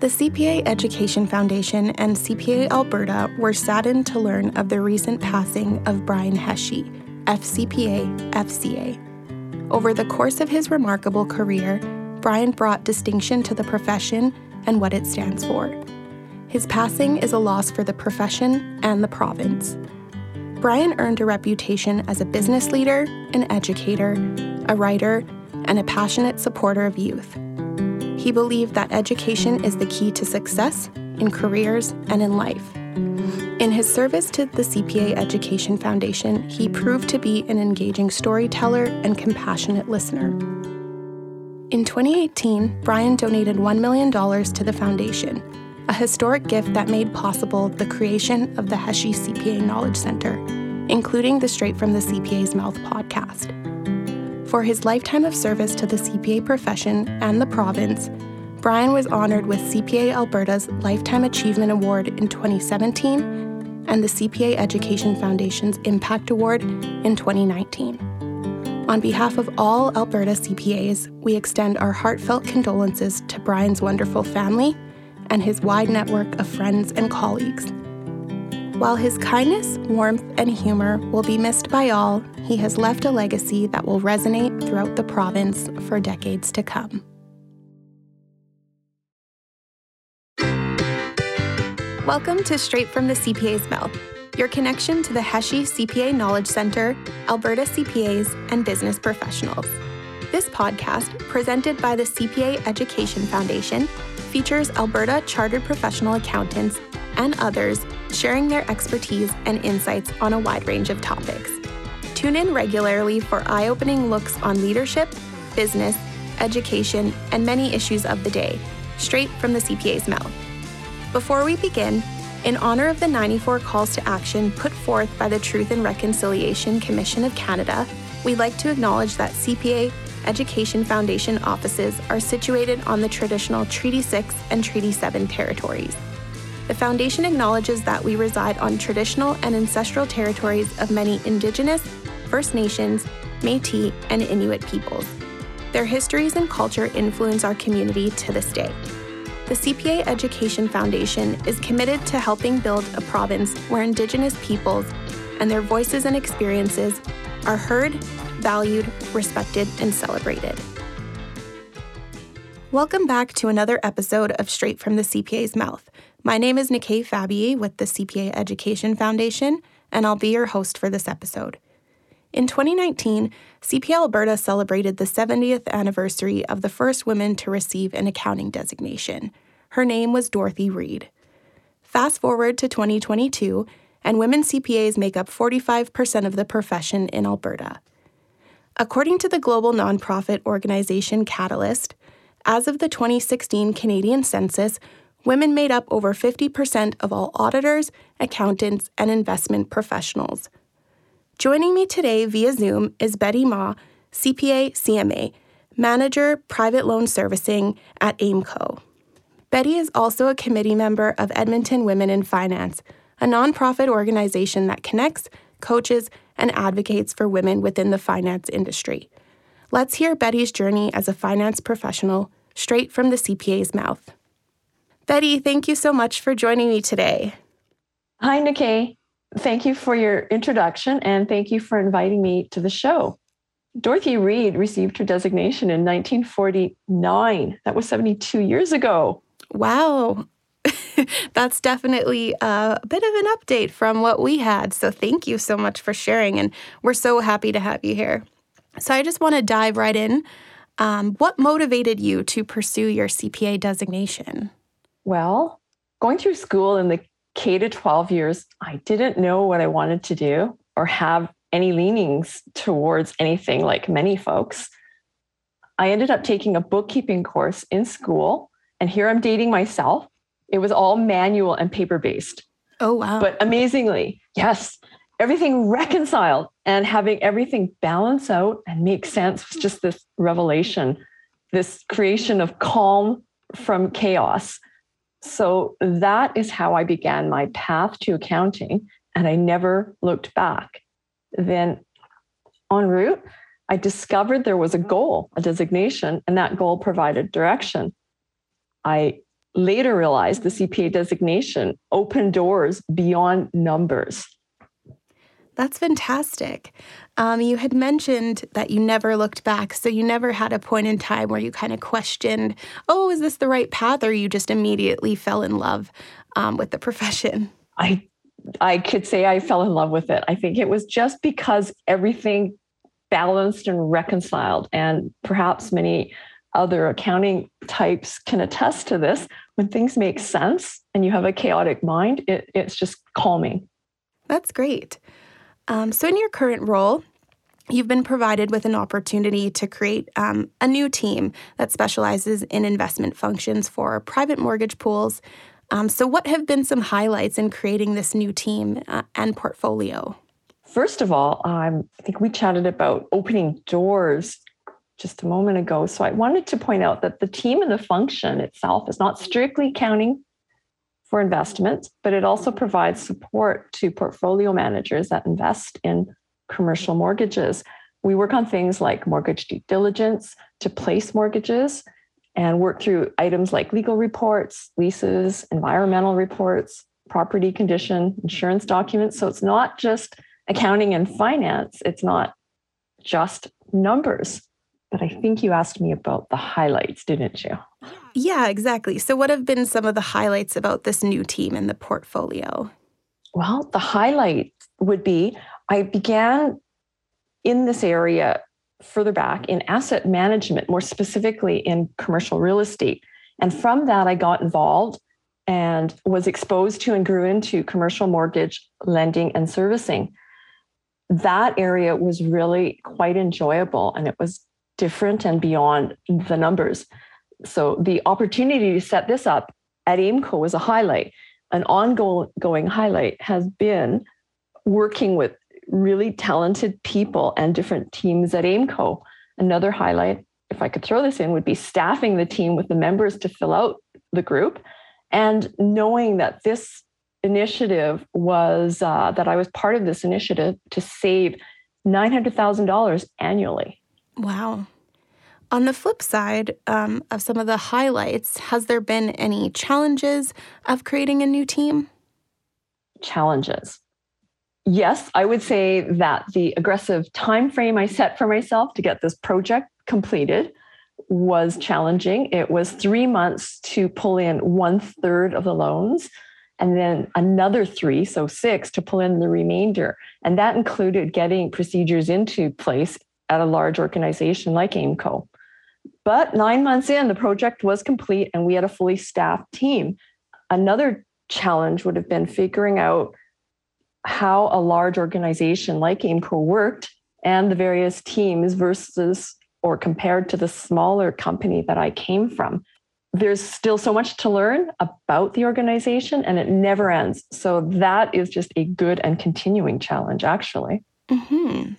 The CPA Education Foundation and CPA Alberta were saddened to learn of the recent passing of Brian Hesje, FCPA FCA. Over the course of his remarkable career, Brian brought distinction to the profession and what it stands for. His passing is a loss for the profession and the province. Brian earned a reputation as a business leader, an educator, a writer, and a passionate supporter of youth. He believed that education is the key to success in careers and in life. In his service to the CPA Education Foundation, he proved to be an engaging storyteller and compassionate listener. In 2018, Brian donated $1 million to the foundation, a historic gift that made possible the creation of the Hesje CPA Knowledge Center, including the Straight from the CPA's Mouth podcast. For his lifetime of service to the CPA profession and the province, Brian was honored with CPA Alberta's Lifetime Achievement Award in 2017 and the CPA Education Foundation's Impact Award in 2019. On behalf of all Alberta CPAs, we extend our heartfelt condolences to Brian's wonderful family and his wide network of friends and colleagues. While his kindness, warmth, and humor will be missed by all, he has left a legacy that will resonate throughout the province for decades to come. Welcome to Straight from the CPA's Mouth, your connection to the Hesje CPA Knowledge Center, Alberta CPAs, and business professionals. This podcast, presented by the CPA Education Foundation, features Alberta Chartered Professional Accountants and others sharing their expertise and insights on a wide range of topics. Tune in regularly for eye opening looks on leadership, business, education, and many issues of the day, straight from the CPA's mouth. Before we begin, in honor of the 94 calls to action put forth by the Truth and Reconciliation Commission of Canada, we'd like to acknowledge that CPA Education Foundation offices are situated on the traditional Treaty 6 and Treaty 7 territories. The Foundation acknowledges that we reside on traditional and ancestral territories of many Indigenous, First Nations, Metis, and Inuit peoples. Their histories and culture influence our community to this day. The CPA Education Foundation is committed to helping build a province where Indigenous peoples and their voices and experiences are heard, valued, respected, and celebrated. Welcome back to another episode of Straight from the CPA's Mouth. My name is Nikay Fabier with the CPA Education Foundation, and I'll be your host for this episode. In 2019, CPA Alberta celebrated the 70th anniversary of the first woman to receive an accounting designation. Her name was Dorothy Reid. Fast forward to 2022, and women CPAs make up 45% of the profession in Alberta. According to the global nonprofit organization Catalyst, as of the 2016 Canadian census, women made up over 50% of all auditors, accountants, and investment professionals. Joining me today via Zoom is Betty Ma, CPA CMA, Manager Private Loan Servicing at AIMCO. Betty is also a committee member of Edmonton Women in Finance, a nonprofit organization that connects, coaches, and advocates for women within the finance industry. Let's hear Betty's journey as a finance professional straight from the CPA's mouth. Betty, thank you so much for joining me today. Hi, Nikki. Thank you for your introduction and thank you for inviting me to the show. Dorothy Reid received her designation in 1949. That was 72 years ago. Wow. That's definitely a bit of an update from what we had. So, thank you so much for sharing. And we're so happy to have you here. So, I just want to dive right in. Um, what motivated you to pursue your CPA designation? Well, going through school in the K to 12 years, I didn't know what I wanted to do or have any leanings towards anything like many folks. I ended up taking a bookkeeping course in school, and here I'm dating myself. It was all manual and paper based. Oh, wow. But amazingly, yes, everything reconciled and having everything balance out and make sense was just this revelation, this creation of calm from chaos so that is how I began my path to accounting, and I never looked back. Then en route, I discovered there was a goal, a designation, and that goal provided direction. I later realized the CPA designation opened doors beyond numbers. That's fantastic. Um, you had mentioned that you never looked back. So you never had a point in time where you kind of questioned, oh, is this the right path? Or you just immediately fell in love um, with the profession? I, I could say I fell in love with it. I think it was just because everything balanced and reconciled. And perhaps many other accounting types can attest to this. When things make sense and you have a chaotic mind, it, it's just calming. That's great. Um, so, in your current role, you've been provided with an opportunity to create um, a new team that specializes in investment functions for private mortgage pools. Um, so, what have been some highlights in creating this new team uh, and portfolio? First of all, um, I think we chatted about opening doors just a moment ago. So I wanted to point out that the team and the function itself is not strictly accounting for investments, but it also provides support to portfolio managers that invest in commercial mortgages. We work on things like mortgage due diligence to place mortgages and work through items like legal reports, leases, environmental reports, property condition, insurance documents. So it's not just accounting and finance, it's not just numbers. But I think you asked me about the highlights, didn't you? Yeah, exactly. So, what have been some of the highlights about this new team in the portfolio? Well, the highlight would be I began in this area further back in asset management, more specifically in commercial real estate. And from that, I got involved and was exposed to and grew into commercial mortgage lending and servicing. That area was really quite enjoyable and it was different and beyond the numbers. So the opportunity to set this up at AIMCO was a highlight. An ongoing highlight has been working with really talented people and different teams at AIMCO. Another highlight, if I could throw this in, would be staffing the team with the members to fill out the group and knowing that this initiative was uh, that I was part of this initiative to save $900,000 annually. Wow. On the flip side um, of some of the highlights, has there been any challenges of creating a new team? Challenges. Yes, I would say that the aggressive time frame I set for myself to get this project completed was challenging. It was three months to pull in one third of the loans, and then another three, so six, to pull in the remainder. And that included getting procedures into place at a large organization like AIMCO. But nine months in, the project was complete and we had a fully staffed team. Another challenge would have been figuring out how a large organization like AIMCO worked and the various teams versus or compared to the smaller company that I came from. There's still so much to learn about the organization and it never ends. So that is just a good and continuing challenge, actually. Mm-hmm.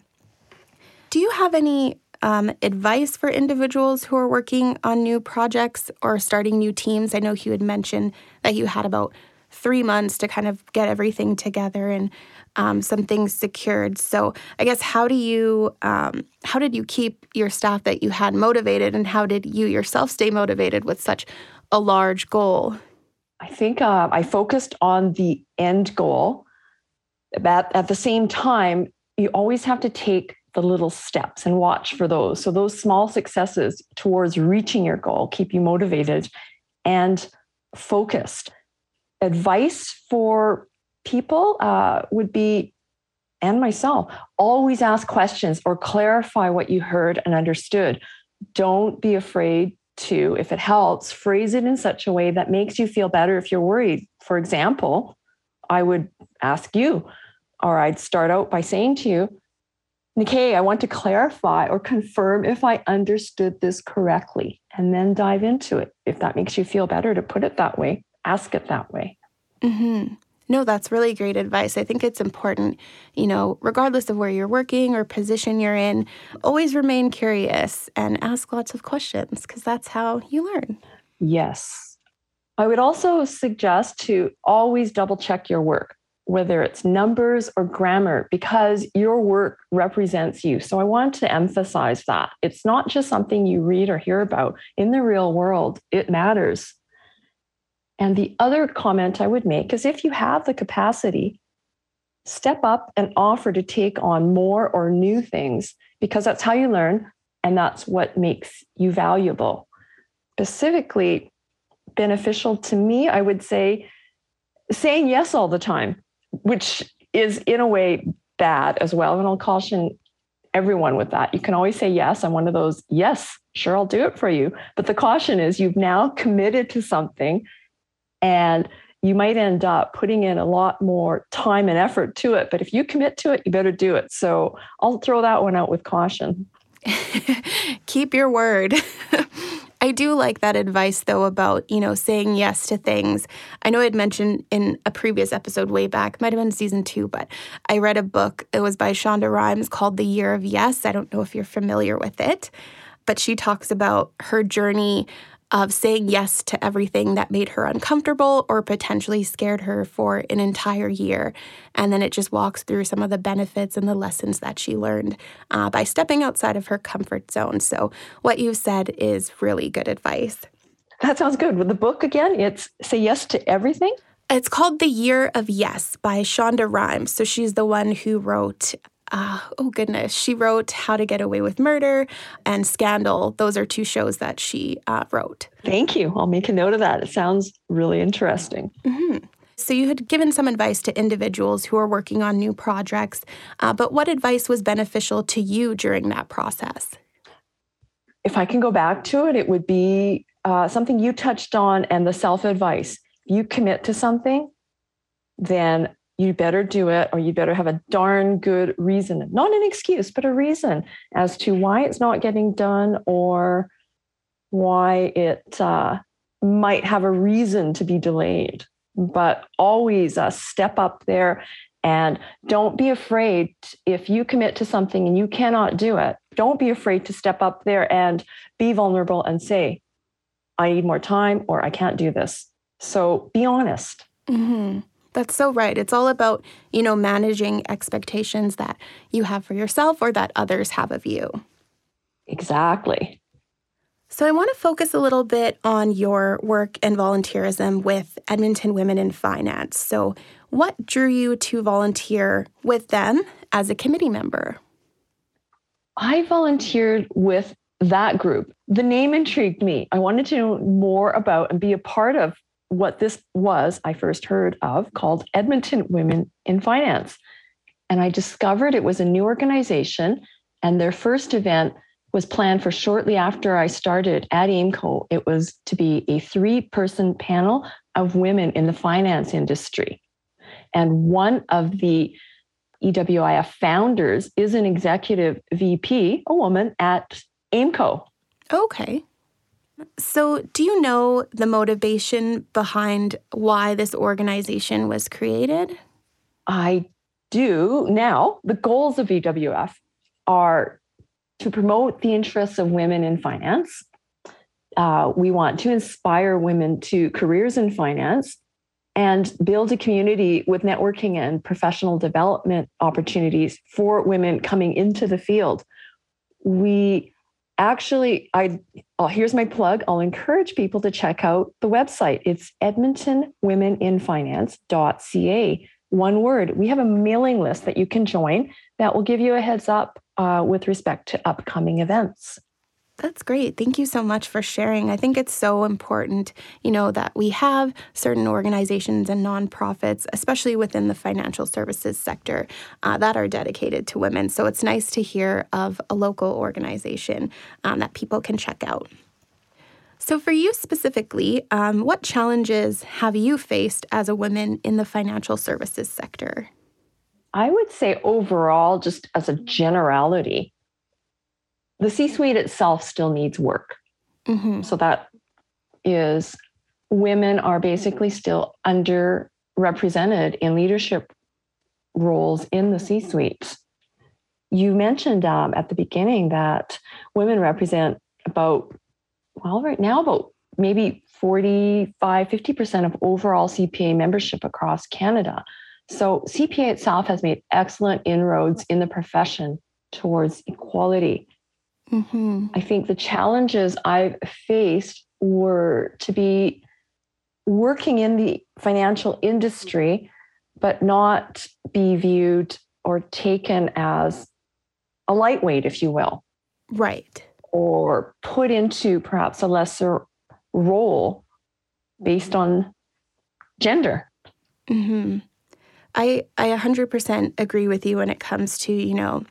Do you have any um, advice for individuals who are working on new projects or starting new teams? I know you had mentioned that you had about three months to kind of get everything together and um, some things secured. So I guess how do you um, how did you keep your staff that you had motivated, and how did you yourself stay motivated with such a large goal? I think uh, I focused on the end goal. But at the same time, you always have to take the little steps and watch for those. So those small successes towards reaching your goal keep you motivated and focused. Advice for people uh, would be, and myself, always ask questions or clarify what you heard and understood. Don't be afraid to, if it helps, phrase it in such a way that makes you feel better if you're worried. For example, I would ask you, or I'd start out by saying to you, Nikki, I want to clarify or confirm if I understood this correctly and then dive into it. If that makes you feel better to put it that way, ask it that way. Mm-hmm. No, that's really great advice. I think it's important, you know, regardless of where you're working or position you're in, always remain curious and ask lots of questions because that's how you learn. Yes. I would also suggest to always double check your work whether it's numbers or grammar, because your work represents you. So I want to emphasize that. It's not just something you read or hear about. In the real world, it matters. And the other comment I would make is if you have the capacity, step up and offer to take on more or new things because that's how you learn and that's what makes you valuable. Specifically, beneficial to me, I would say saying yes all the time, which is in a way bad as well. And I'll caution everyone with that. You can always say yes. I'm one of those, yes, sure, I'll do it for you. But the caution is you've now committed to something and you might end up putting in a lot more time and effort to it. But if you commit to it, you better do it. So I'll throw that one out with caution. Keep your word. I do like that advice though about, you know, saying yes to things. I know I'd mentioned in a previous episode way back, might have been season two, but I read a book. It was by Shonda Rhimes called The Year of Yes. I don't know if you're familiar with it, but she talks about her journey of saying yes to everything that made her uncomfortable or potentially scared her for an entire year. And then it just walks through some of the benefits and the lessons that she learned uh, by stepping outside of her comfort zone. So, what you said is really good advice. That sounds good. With the book again, it's Say Yes to Everything. It's called The Year of Yes by Shonda Rhimes. So she's the one who wrote uh, oh goodness, she wrote How to Get Away with Murder and Scandal. Those are two shows that she uh, wrote. Thank you. I'll make a note of that. It sounds really interesting. Mm-hmm. So, you had given some advice to individuals who are working on new projects, uh, but what advice was beneficial to you during that process? If I can go back to it, it would be uh, something you touched on and the self advice. You commit to something, then you better do it or you better have a darn good reason, not an excuse, but a reason as to why it's not getting done or why it uh, might have a reason to be delayed. But always uh, step up there and don't be afraid if you commit to something and you cannot do it. Don't be afraid to step up there and be vulnerable and say, I need more time or I can't do this. So be honest. Mm-hmm. That's so right. It's all about, you know, managing expectations that you have for yourself or that others have of you. Exactly. So, I want to focus a little bit on your work and volunteerism with Edmonton Women in Finance. So, what drew you to volunteer with them as a committee member? I volunteered with that group. The name intrigued me. I wanted to know more about and be a part of what this was, I first heard of called Edmonton Women in Finance. And I discovered it was a new organization, and their first event was planned for shortly after I started at AIMCO. It was to be a three person panel of women in the finance industry. And one of the EWIF founders is an executive VP, a woman at AIMCO. Okay. So, do you know the motivation behind why this organization was created? I do now. The goals of EWF are to promote the interests of women in finance. Uh, we want to inspire women to careers in finance and build a community with networking and professional development opportunities for women coming into the field. We actually i oh, here's my plug. I'll encourage people to check out the website. It's edmontonwomeninfinance.ca one word we have a mailing list that you can join that will give you a heads up uh, with respect to upcoming events that's great. Thank you so much for sharing. I think it's so important, you know, that we have certain organizations and nonprofits, especially within the financial services sector, uh, that are dedicated to women. So it's nice to hear of a local organization um, that people can check out. So, for you specifically, um, what challenges have you faced as a woman in the financial services sector? I would say overall, just as a generality, the C suite itself still needs work. Mm-hmm. So that is women are basically still underrepresented in leadership roles in the C suite. You mentioned um, at the beginning that women represent about, well, right now, about maybe 45, 50% of overall CPA membership across Canada. So CPA itself has made excellent inroads in the profession towards equality Mm-hmm. I think the challenges I've faced were to be working in the financial industry, but not be viewed or taken as a lightweight, if you will. Right. Or put into perhaps a lesser role based on gender. Mm-hmm. I I 100% agree with you when it comes to you know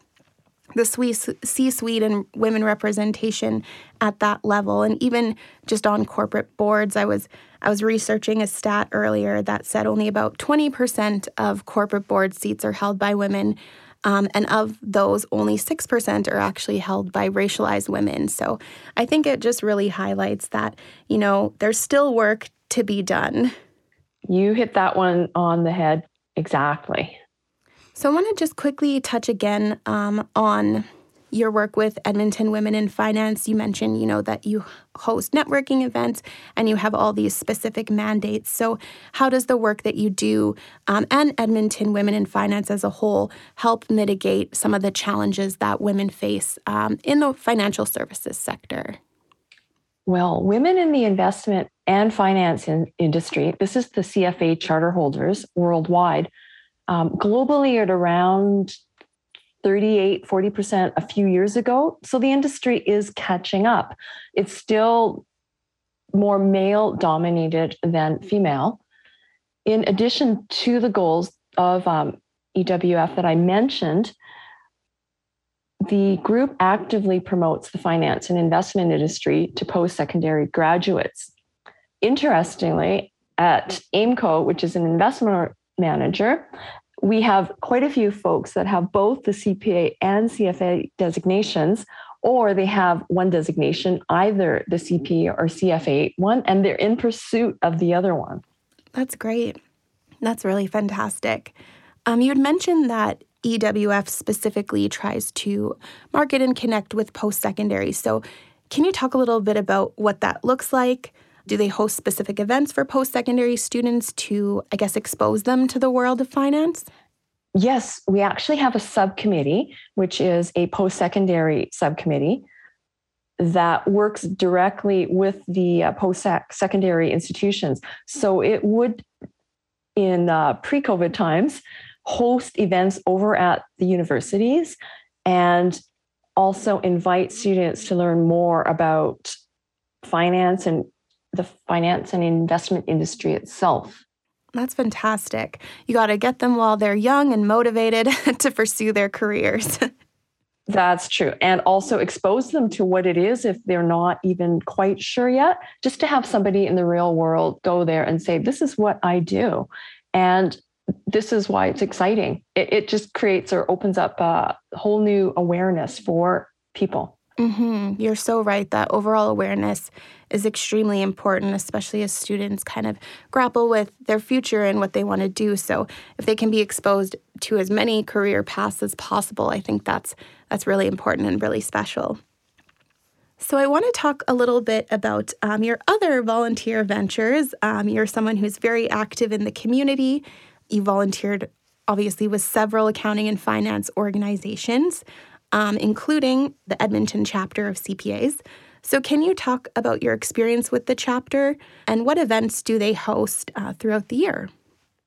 the C-suite and women representation at that level, and even just on corporate boards. I was I was researching a stat earlier that said only about 20% of corporate board seats are held by women. Um, and of those, only 6% are actually held by racialized women. So I think it just really highlights that, you know, there's still work to be done. You hit that one on the head exactly. So I want to just quickly touch again um, on your work with Edmonton Women in Finance. You mentioned, you know, that you host networking events and you have all these specific mandates. So, how does the work that you do um, and Edmonton Women in Finance as a whole help mitigate some of the challenges that women face um, in the financial services sector? Well, women in the investment and finance in industry, this is the CFA charter holders worldwide, um, globally at around 38, 40% a few years ago. So the industry is catching up. It's still more male dominated than female. In addition to the goals of um, EWF that I mentioned, the group actively promotes the finance and investment industry to post secondary graduates. Interestingly, at AIMCO, which is an investment manager, we have quite a few folks that have both the CPA and CFA designations, or they have one designation, either the CPA or CFA one, and they're in pursuit of the other one. That's great. That's really fantastic. Um, you had mentioned that EWF specifically tries to market and connect with post secondary. So, can you talk a little bit about what that looks like? Do they host specific events for post secondary students to, I guess, expose them to the world of finance? Yes, we actually have a subcommittee, which is a post secondary subcommittee that works directly with the uh, post secondary institutions. So it would, in uh, pre COVID times, host events over at the universities and also invite students to learn more about finance and the finance and investment industry itself. That's fantastic. You got to get them while they're young and motivated to pursue their careers. That's true. And also expose them to what it is if they're not even quite sure yet, just to have somebody in the real world go there and say, This is what I do. And this is why it's exciting. It, it just creates or opens up a whole new awareness for people. Mm-hmm. You're so right that overall awareness is extremely important, especially as students kind of grapple with their future and what they want to do. So, if they can be exposed to as many career paths as possible, I think that's that's really important and really special. So, I want to talk a little bit about um, your other volunteer ventures. Um, you're someone who's very active in the community you volunteered, obviously, with several accounting and finance organizations, um, including the Edmonton chapter of CPAs. So, can you talk about your experience with the chapter and what events do they host uh, throughout the year?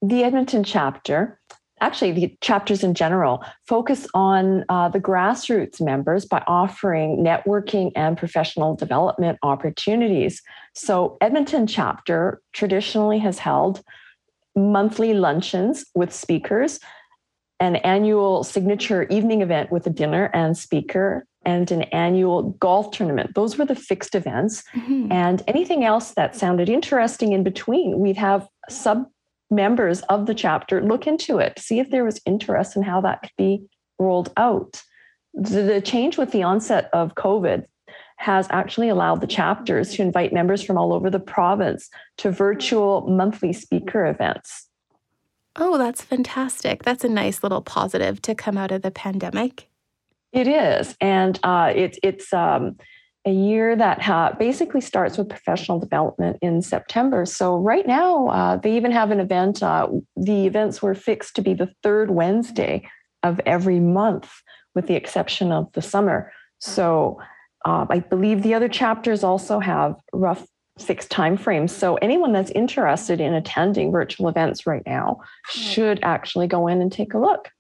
The Edmonton chapter, actually, the chapters in general, focus on uh, the grassroots members by offering networking and professional development opportunities. So, Edmonton chapter traditionally has held monthly luncheons with speakers, an annual signature evening event with a dinner and speaker, and an annual golf tournament. Those were the fixed events. Mm-hmm. And anything else that sounded interesting in between, we'd have sub members of the chapter look into it, see if there was interest in how that could be rolled out. The, the change with the onset of COVID has actually allowed the chapters to invite members from all over the province to virtual monthly speaker events. Oh, that's fantastic. That's a nice little positive to come out of the pandemic. It is. And uh, it, it's um, a year that ha- basically starts with professional development in September. So, right now, uh, they even have an event. Uh, the events were fixed to be the third Wednesday of every month, with the exception of the summer. So, um, I believe the other chapters also have rough six timeframes. So anyone that's interested in attending virtual events right now should actually go in and take a look.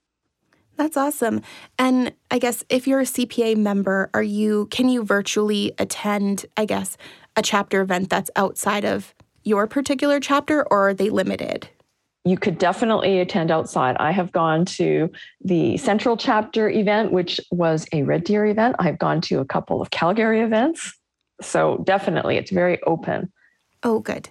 That's awesome. And I guess if you're a CPA member, are you can you virtually attend, I guess, a chapter event that's outside of your particular chapter or are they limited? You could definitely attend outside. I have gone to the Central Chapter event, which was a Red Deer event. I've gone to a couple of Calgary events. So definitely it's very open. Oh, good.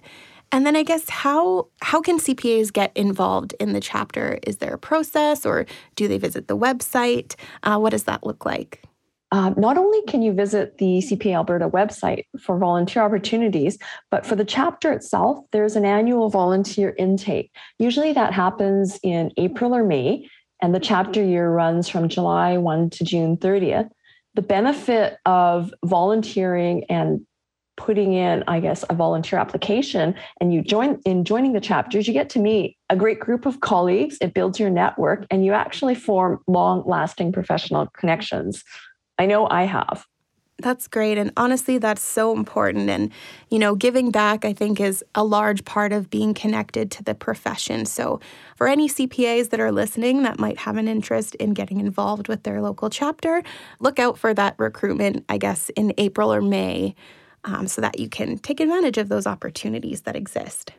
And then I guess how how can CPAs get involved in the chapter? Is there a process, or do they visit the website? Uh, what does that look like? Uh, not only can you visit the CPA Alberta website for volunteer opportunities, but for the chapter itself, there's an annual volunteer intake. Usually that happens in April or May, and the chapter year runs from July 1 to June 30th. The benefit of volunteering and putting in, I guess, a volunteer application and you join in joining the chapters, you get to meet a great group of colleagues. It builds your network and you actually form long lasting professional connections. I know I have. That's great. And honestly, that's so important. And, you know, giving back, I think, is a large part of being connected to the profession. So, for any CPAs that are listening that might have an interest in getting involved with their local chapter, look out for that recruitment, I guess, in April or May um, so that you can take advantage of those opportunities that exist.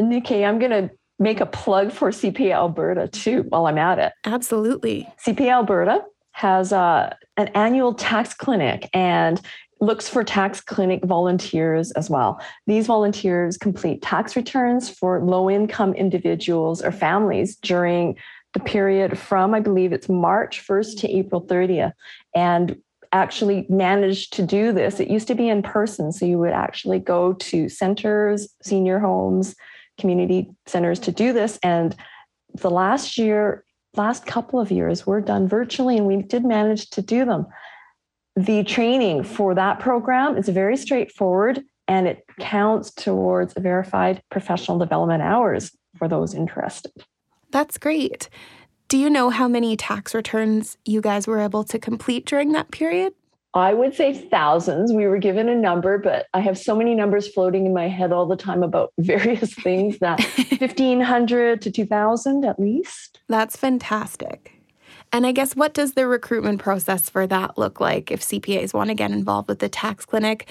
Nikki, I'm going to make a plug for CPA Alberta too while I'm at it. Absolutely. CPA Alberta has uh, an annual tax clinic and looks for tax clinic volunteers as well. These volunteers complete tax returns for low income individuals or families during the period from, I believe it's March 1st to April 30th. And actually managed to do this. It used to be in person. So you would actually go to centers, senior homes, community centers to do this. And the last year, last couple of years, were done virtually, and we did manage to do them. The training for that program is very straightforward and it counts towards verified professional development hours for those interested. That's great. Do you know how many tax returns you guys were able to complete during that period? I would say thousands. We were given a number, but I have so many numbers floating in my head all the time about various things that 1500 to 2000 at least. That's fantastic. And I guess what does the recruitment process for that look like if CPAs want to get involved with the tax clinic?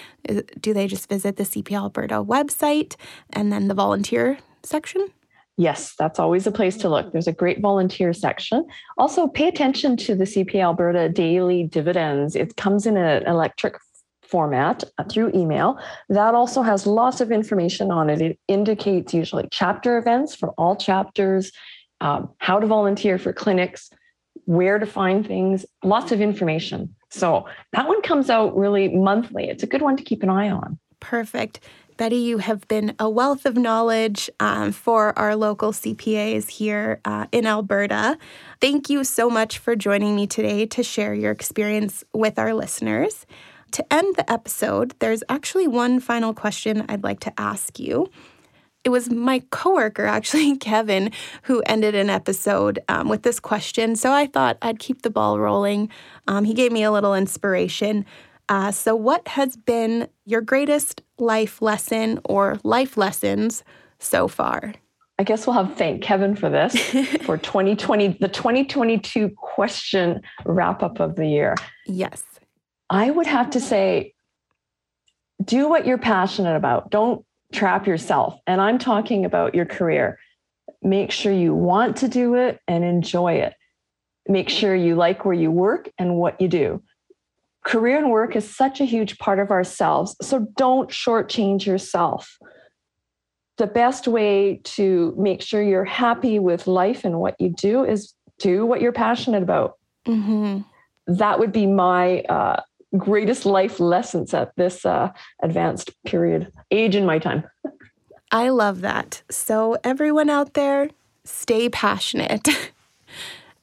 Do they just visit the CPA Alberta website and then the volunteer section? Yes, that's always a place to look. There's a great volunteer section. Also, pay attention to the CPA Alberta daily dividends. It comes in an electric format uh, through email. That also has lots of information on it. It indicates usually chapter events for all chapters, um, how to volunteer for clinics, where to find things, lots of information. So that one comes out really monthly. It's a good one to keep an eye on. Perfect. Betty, you have been a wealth of knowledge um, for our local CPAs here uh, in Alberta. Thank you so much for joining me today to share your experience with our listeners. To end the episode, there's actually one final question I'd like to ask you. It was my coworker, actually, Kevin, who ended an episode um, with this question. So I thought I'd keep the ball rolling. Um, he gave me a little inspiration. Uh, so, what has been your greatest life lesson or life lessons so far? I guess we'll have to thank Kevin for this for 2020, the 2022 question wrap up of the year. Yes. I would have to say, do what you're passionate about. Don't trap yourself. And I'm talking about your career. Make sure you want to do it and enjoy it. Make sure you like where you work and what you do career and work is such a huge part of ourselves. So don't shortchange yourself. The best way to make sure you're happy with life and what you do is do what you're passionate about. Mm-hmm. That would be my uh, greatest life lessons at this uh, advanced period, age in my time. I love that. So, everyone out there, stay passionate.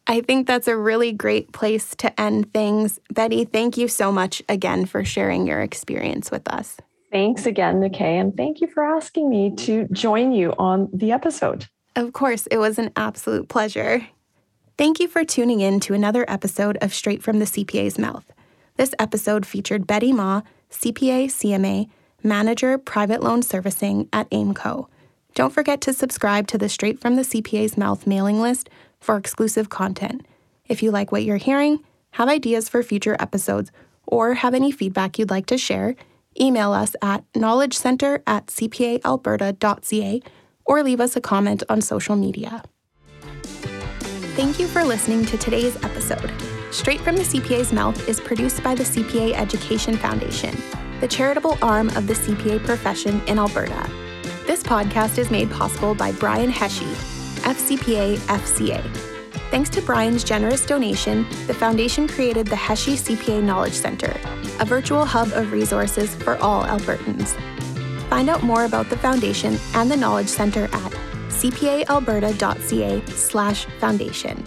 I think that's a really great place to end things. Betty, thank you so much again for sharing your experience with us. Thanks again, McKay, and thank you for asking me to join you on the episode. Of course, it was an absolute pleasure. Thank you for tuning in to another episode of Straight from the CPA's Mouth. This episode featured Betty Ma, CPA, CMA, Manager Private Loan Servicing at AIMCO. Don't forget to subscribe to the Straight from the CPA's Mouth mailing list for exclusive content. If you like what you're hearing, have ideas for future episodes, or have any feedback you'd like to share, email us at knowledgecenter at cpaalberta.ca or leave us a comment on social media. Thank you for listening to today's episode. Straight from the CPA's Mouth is produced by the CPA Education Foundation, the charitable arm of the CPA profession in Alberta. This podcast is made possible by Brian Hesje, FCPA FCA. Thanks to Brian's generous donation, the Foundation created the Hesje CPA Knowledge Center, a virtual hub of resources for all Albertans. Find out more about the Foundation and the Knowledge Center at cpaalberta.ca slash foundation.